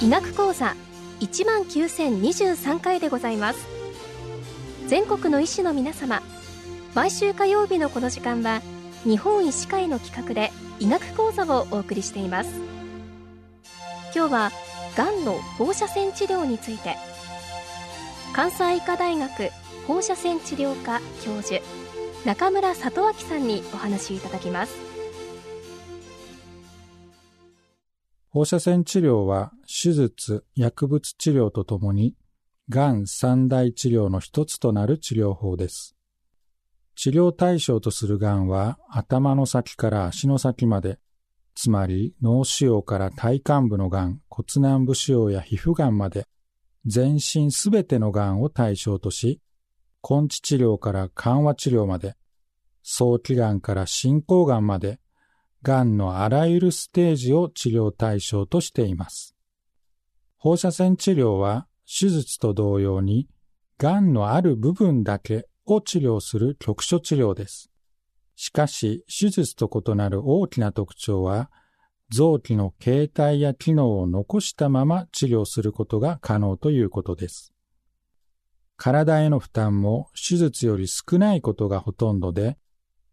医学講座一万九千二十三回でございます。全国の医師の皆様毎週火曜日のこの時間は日本医師会の企画で医学講座をお送りしています。今日はがんの放射線治療について関西医科大学放射線治療科教授中村里明さんにお話いただきます。放射線治療は手術、薬物治療とともに、がん三大治療の一つとなる治療法です。治療対象とするがんは頭の先から足の先まで、つまり脳腫瘍から体幹部のがん、骨軟部腫瘍や皮膚がんまで、全身すべてのがんを対象とし、根治治療から緩和治療まで、早期がんから進行がんまで、がんのあらゆるステージを治療対象としています。放射線治療は手術と同様に、がんのある部分だけを治療する局所治療です。しかし、手術と異なる大きな特徴は、臓器の形態や機能を残したまま治療することが可能ということです。体への負担も手術より少ないことがほとんどで、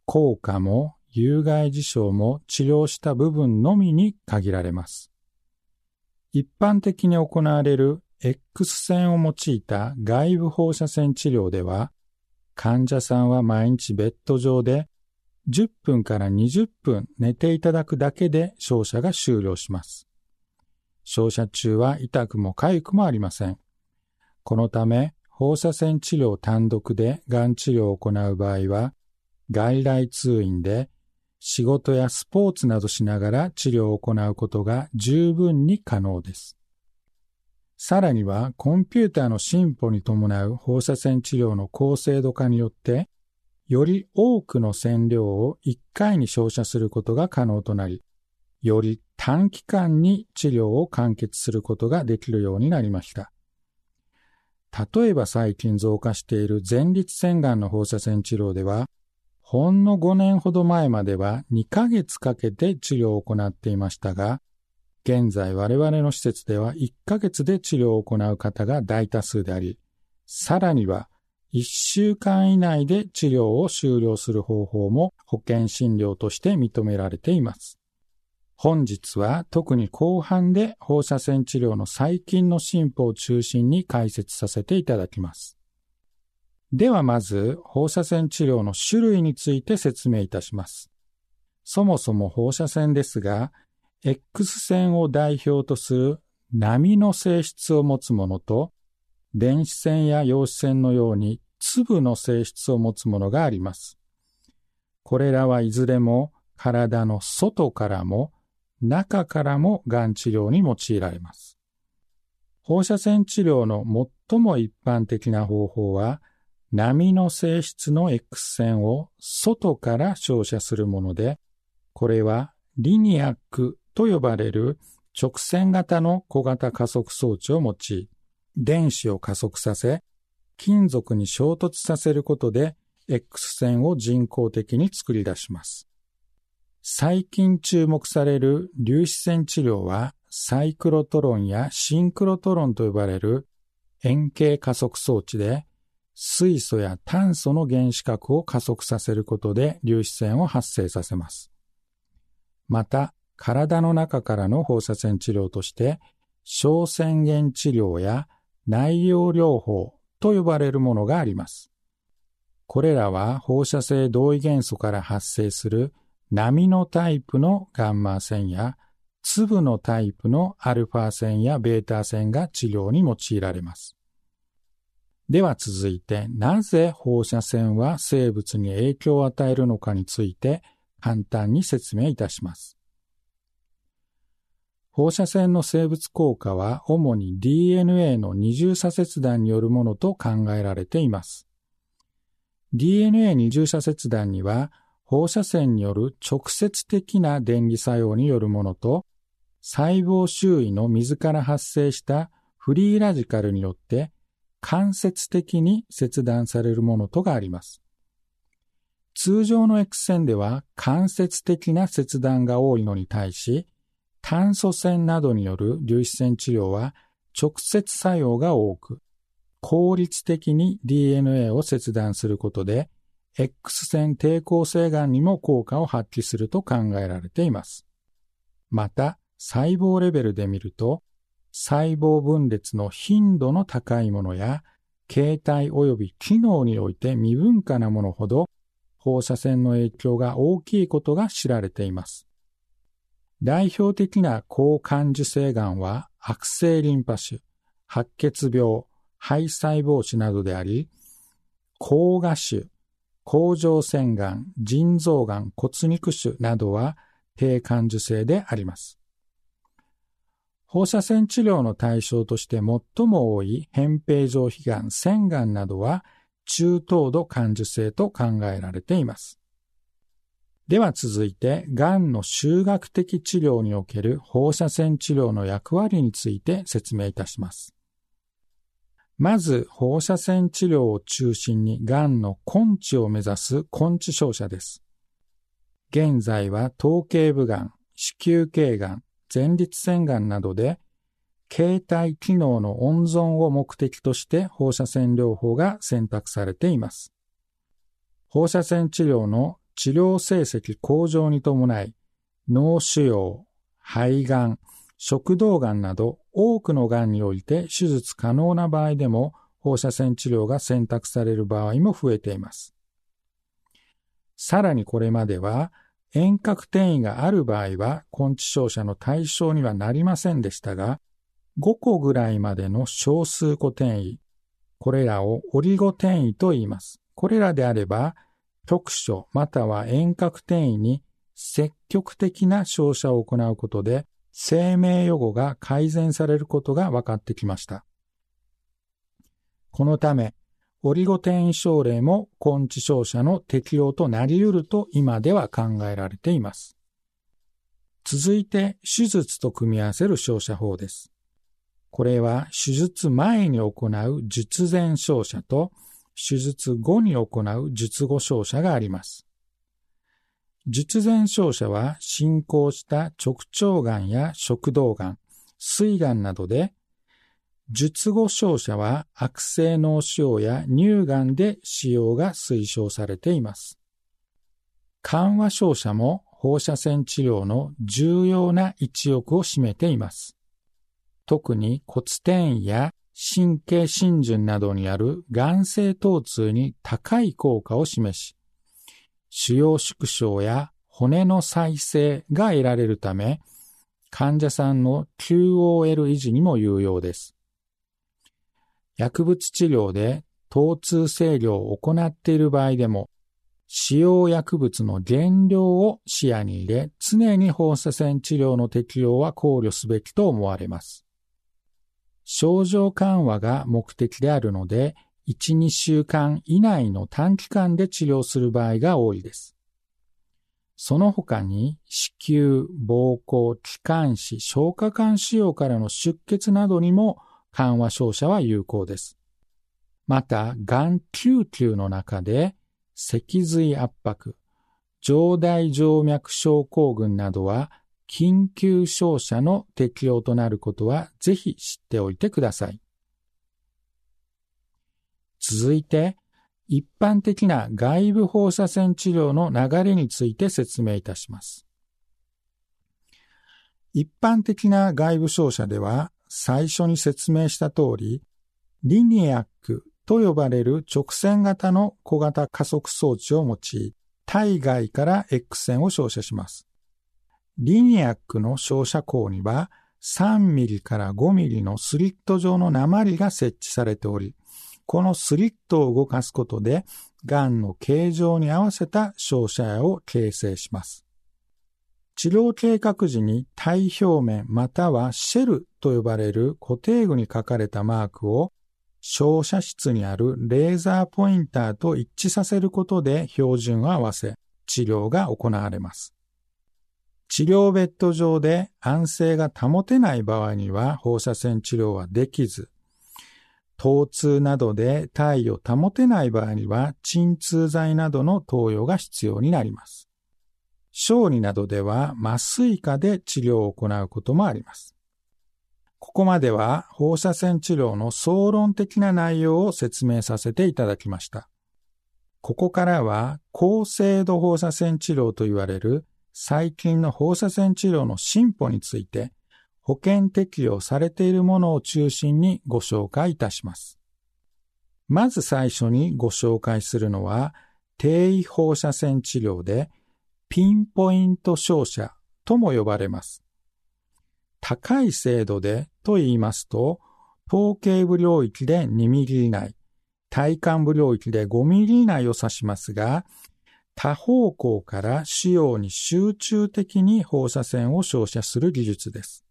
効果も有害事象も治療した部分のみに限られます。一般的に行われる X 線を用いた外部放射線治療では、患者さんは毎日ベッド上で10分から20分寝ていただくだけで照射が終了します。照射中は痛くも痒くもありません。このため、放射線治療単独でがん治療を行う場合は、外来通院で仕事やスポーツなどしながら治療を行うことが十分に可能です。さらにはコンピューターの進歩に伴う放射線治療の高精度化によって、より多くの線量を1回に照射することが可能となり、より短期間に治療を完結することができるようになりました。例えば最近増加している前立腺がんの放射線治療では、ほんの5年ほど前までは2ヶ月かけて治療を行っていましたが、現在我々の施設では1ヶ月で治療を行う方が大多数であり、さらには1週間以内で治療を終了する方法も保険診療として認められています。本日は特に後半で放射線治療の最近の進歩を中心に解説させていただきます。ではまず放射線治療の種類について説明いたします。そもそも放射線ですが、X 線を代表とする波の性質を持つものと、電子線や陽子線のように粒の性質を持つものがあります。これらはいずれも体の外からも中からもがん治療に用いられます。放射線治療の最も一般的な方法は、波の性質の X 線を外から照射するもので、これはリニアックと呼ばれる直線型の小型加速装置を用い、電子を加速させ、金属に衝突させることで X 線を人工的に作り出します。最近注目される粒子線治療はサイクロトロンやシンクロトロンと呼ばれる円形加速装置で水素や炭素の原子核を加速させることで粒子線を発生させます。また、体の中からの放射線治療として、小宣言治療や内容療法と呼ばれるものがあります。これらは放射性同位元素から発生する波のタイプのガンマ線や粒のタイプのアルファ線やベータ線が治療に用いられます。では続いて、なぜ放射線は生物に影響を与えるのかについて簡単に説明いたします。放射線の生物効果は主に DNA の二重左折断によるものと考えられています。DNA 二重左折断には放射線による直接的な電離作用によるものと細胞周囲の水から発生したフリーラジカルによって間接的に切断されるものとがあります。通常の X 線では間接的な切断が多いのに対し、炭素線などによる粒子線治療は直接作用が多く、効率的に DNA を切断することで、X 線抵抗性がんにも効果を発揮すると考えられています。また、細胞レベルで見ると、細胞分裂の頻度の高いものや、形態及び機能において未分化なものほど、放射線の影響が大きいことが知られています。代表的な高感受性がんは悪性リンパ腫、白血病、肺細胞腫などであり、高画腫、甲状腺がん、腎臓がん、骨肉腫などは低感受性であります。放射線治療の対象として最も多い扁平上皮がん、腺がんなどは中等度感受性と考えられています。では続いて、がんの修学的治療における放射線治療の役割について説明いたします。まず、放射線治療を中心にがんの根治を目指す根治症者です。現在は頭頸部がん、子宮頸がん、前立腺がんなどで、形態機能の温存を目的として放射線療法が選択されています。放射線治療の治療成績向上に伴い、脳腫瘍、肺がん、食道がんなど多くのがんにおいて手術可能な場合でも放射線治療が選択される場合も増えています。さらにこれまでは遠隔転移がある場合は根治症者の対象にはなりませんでしたが、5個ぐらいまでの少数個転移、これらをオリゴ転移と言います。これらであれば、局所または遠隔転移に積極的な照射を行うことで生命予後が改善されることが分かってきました。このため、オリゴ転移症例も根治照射の適用となり得ると今では考えられています。続いて、手術と組み合わせる照射法です。これは手術前に行う術前照射と手術後に行う術後照射があります。術前照射は進行した直腸がんや食道がん、膵がんなどで、術後照射は悪性脳腫瘍や乳がんで使用が推奨されています。緩和照射も放射線治療の重要な一翼を占めています。特に骨転移や神経浸潤などにある癌性疼痛に高い効果を示し、腫瘍縮小や骨の再生が得られるため、患者さんの QOL 維持にも有用です。薬物治療で疼痛制御を行っている場合でも、使用薬物の減量を視野に入れ、常に放射線治療の適用は考慮すべきと思われます。症状緩和が目的であるので、1、2週間以内の短期間で治療する場合が多いです。その他に、子宮、膀胱、気管支、消化管腫瘍からの出血などにも緩和照射は有効です。また、眼救急の中で、脊髄圧迫、上大静脈症候群などは緊急照射の適用となることはぜひ知っておいてください。続いて、一般的な外部放射線治療の流れについて説明いたします。一般的な外部照射では、最初に説明した通り、リニアックと呼ばれる直線型の小型加速装置を用い、体外から X 線を照射します。リニアックの照射口には3ミリから5ミリのスリット状の鉛が設置されており、このスリットを動かすことで、癌の形状に合わせた照射野を形成します。治療計画時に体表面またはシェルと呼ばれる固定具に書かれたマークを照射室にあるレーザーポインターと一致させることで標準を合わせ治療が行われます。治療ベッド上で安静が保てない場合には放射線治療はできず、疼痛などで体位を保てない場合には鎮痛剤などの投与が必要になります。小児などでは麻酔科で治療を行うこともあります。ここまでは放射線治療の総論的な内容を説明させていただきました。ここからは高精度放射線治療と言われる最近の放射線治療の進歩について保険適用されているものを中心にご紹介いたします。まず最初にご紹介するのは低位放射線治療でピンポイント照射とも呼ばれます。高い精度でと言いますと、頭頸部領域で2ミリ以内、体幹部領域で5ミリ以内を指しますが、多方向から腫瘍に集中的に放射線を照射する技術です。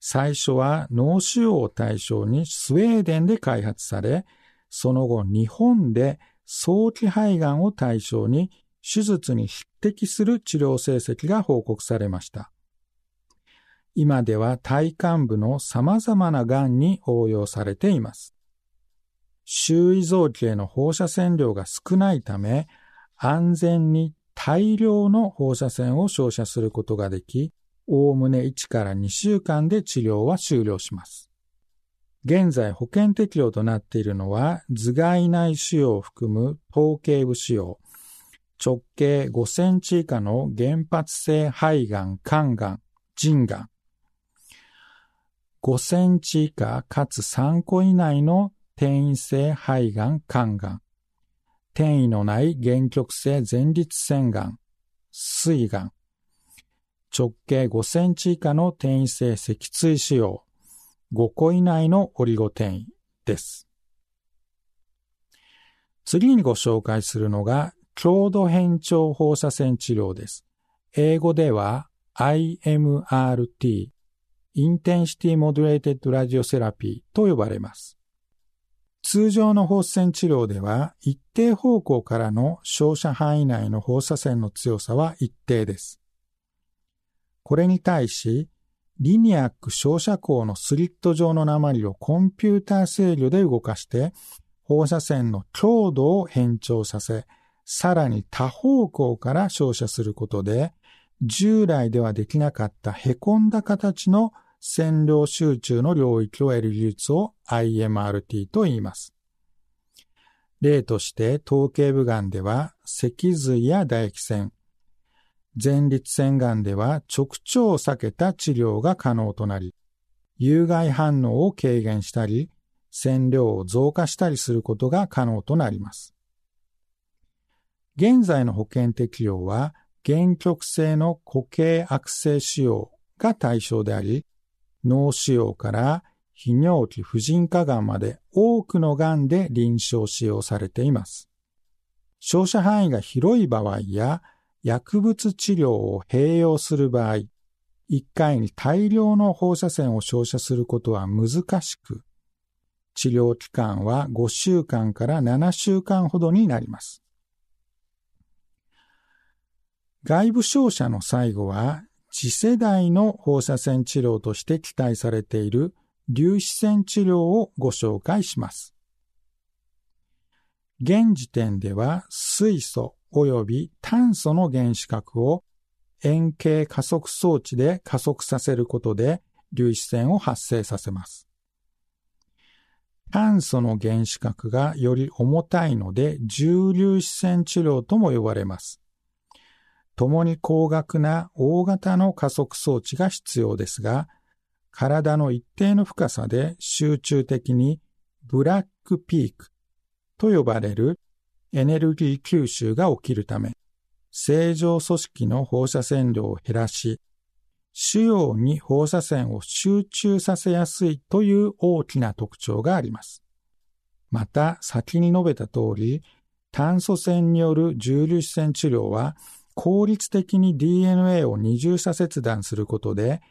最初は脳腫瘍を対象にスウェーデンで開発され、その後日本で早期肺がんを対象に手術に匹敵する治療成績が報告されました。今では体幹部の様々な癌に応用されています。周囲臓器への放射線量が少ないため、安全に大量の放射線を照射することができ、おおむね1から2週間で治療は終了します。現在保険適用となっているのは、頭蓋内腫瘍を含む頭頸部腫瘍、直径5センチ以下の原発性肺がん、肝がん、腎がん、5センチ以下かつ3個以内の転移性肺がん、肝がん、転移のない原曲性前立腺がん、膵がん、直径5センチ以下の転移性脊椎腫瘍、5個以内のオリゴ転移です。次にご紹介するのが、強度変調放射線治療です。英語では IMRT、 Intensity Modulated Radiotherapy と呼ばれます。通常の放射線治療では一定方向からの照射範囲内の放射線の強さは一定です。これに対し、リニアック照射光のスリット状の鉛をコンピューター制御で動かして、放射線の強度を変調させ、さらに多方向から照射することで、従来ではできなかった凹んだ形の線量集中の領域を得る技術を IMRT と言います。例として頭頸部癌では脊髄や唾液腺、前立腺がんでは直腸を避けた治療が可能となり、有害反応を軽減したり、線量を増加したりすることが可能となります。現在の保険適用は、原極性の固形悪性腫瘍が対象であり、脳腫瘍から泌尿器婦人科がんまで多くのがんで臨床使用されています。照射範囲が広い場合や薬物治療を併用する場合、1回に大量の放射線を照射することは難しく、治療期間は5週間から7週間ほどになります。外部照射の最後は、次世代の放射線治療として期待されている粒子線治療をご紹介します。現時点では水素及び炭素の原子核を円形加速装置で加速させることで粒子線を発生させます。炭素の原子核がより重たいので重粒子線治療とも呼ばれます。共に高額な大型の加速装置が必要ですが、体の一定の深さで集中的にブラックピークと呼ばれるエネルギー吸収が起きるため、正常組織の放射線量を減らし、腫瘍に放射線を集中させやすいという大きな特徴があります。また、先に述べた通り、炭素線による重粒子線治療は、効率的に DNA を二重差切断することで、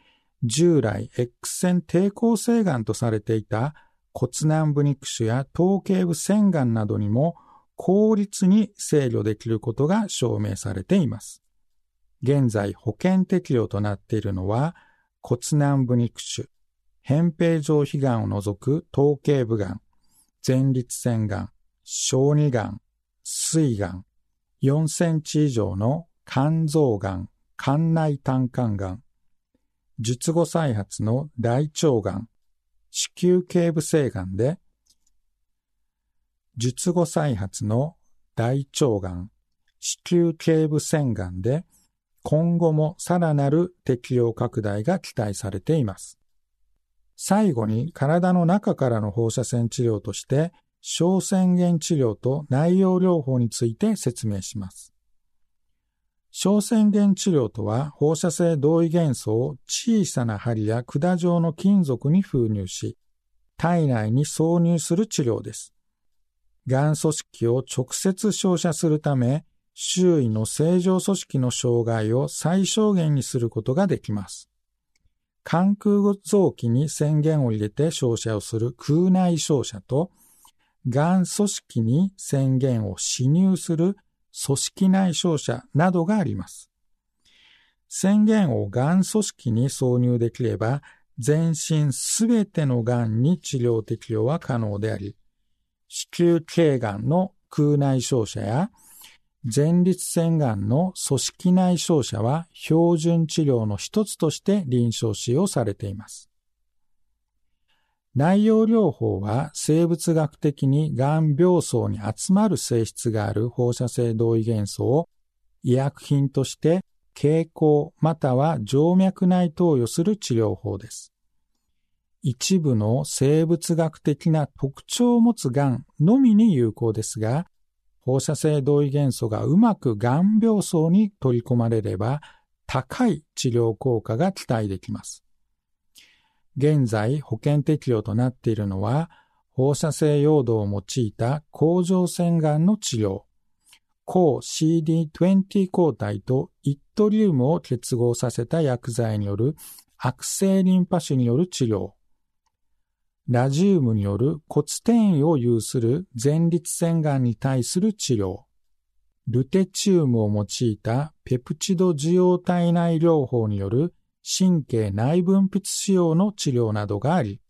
従来 X 線抵抗性がんとされていた骨軟部肉腫や頭頸部腺がんなどにも効率に制御できることが証明されています。現在保険適用となっているのは骨軟部肉腫、扁平上皮がんを除く頭頸部がん、前立腺がん、小児がん、膵がん、4センチ以上の肝臓がん、肝内胆管がん、術後再発の大腸がん、子宮頸部性がんで、術後再発の大腸がん、子宮頸部腺がんで、今後もさらなる適用拡大が期待されています。最後に体の中からの放射線治療として、小宣言治療と内容療法について説明します。小宣言治療とは放射性同位元素を小さな針や管状の金属に封入し、体内に挿入する治療です。癌組織を直接照射するため、周囲の正常組織の障害を最小限にすることができます。関空臓器に宣言を入れて照射をする空内照射と、癌組織に宣言を侵入する組織内照射などがあります。宣言を癌組織に挿入できれば、全身すべての癌に治療適用は可能であり、子宮頸がんの空内照射や前立腺がんの組織内照射は標準治療の一つとして臨床使用されています。内容療法は生物学的に癌病巣に集まる性質がある放射性同位元素を医薬品として経口または静脈内投与する治療法です。一部の生物学的な特徴を持つ癌のみに有効ですが、放射性同位元素がうまく癌病巣に取り込まれれば高い治療効果が期待できます。現在保険適用となっているのは、放射性溶土を用いた甲状腺がんの治療、抗 CD20 抗体とイットリウムを結合させた薬剤による悪性リンパ腫による治療、ラジウムによる骨転移を有する前立腺がんに対する治療、ルテチウムを用いたペプチド受容体内療法による神経内分泌仕様の治療などがあり、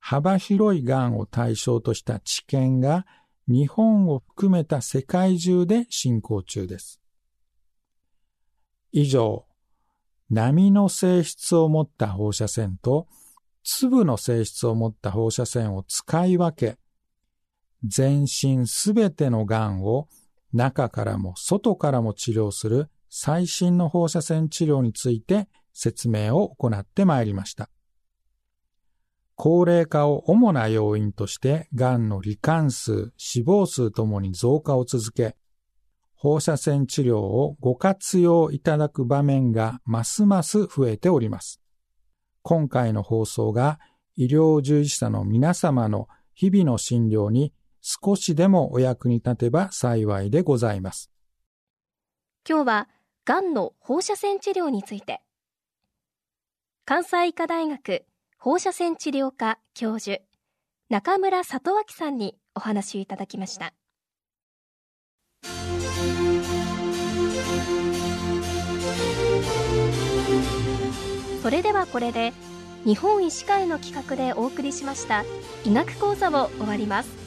幅広い癌を対象とした治験が日本を含めた世界中で進行中です。以上、波の性質を持った放射線と粒の性質を持った放射線を使い分け、全身すべての癌を中からも外からも治療する最新の放射線治療について説明を行ってまいりました。高齢化を主な要因として、癌の罹患数、死亡数ともに増加を続け、放射線治療をご活用いただく場面がますます増えております。今回の放送が医療従事者の皆様の日々の診療に少しでもお役に立てば幸いでございます。今日は、癌の放射線治療について、関西医科大学放射線治療科教授中村里明さんにお話いただきました。それではこれで日本医師会の企画でお送りしました医学講座を終わります。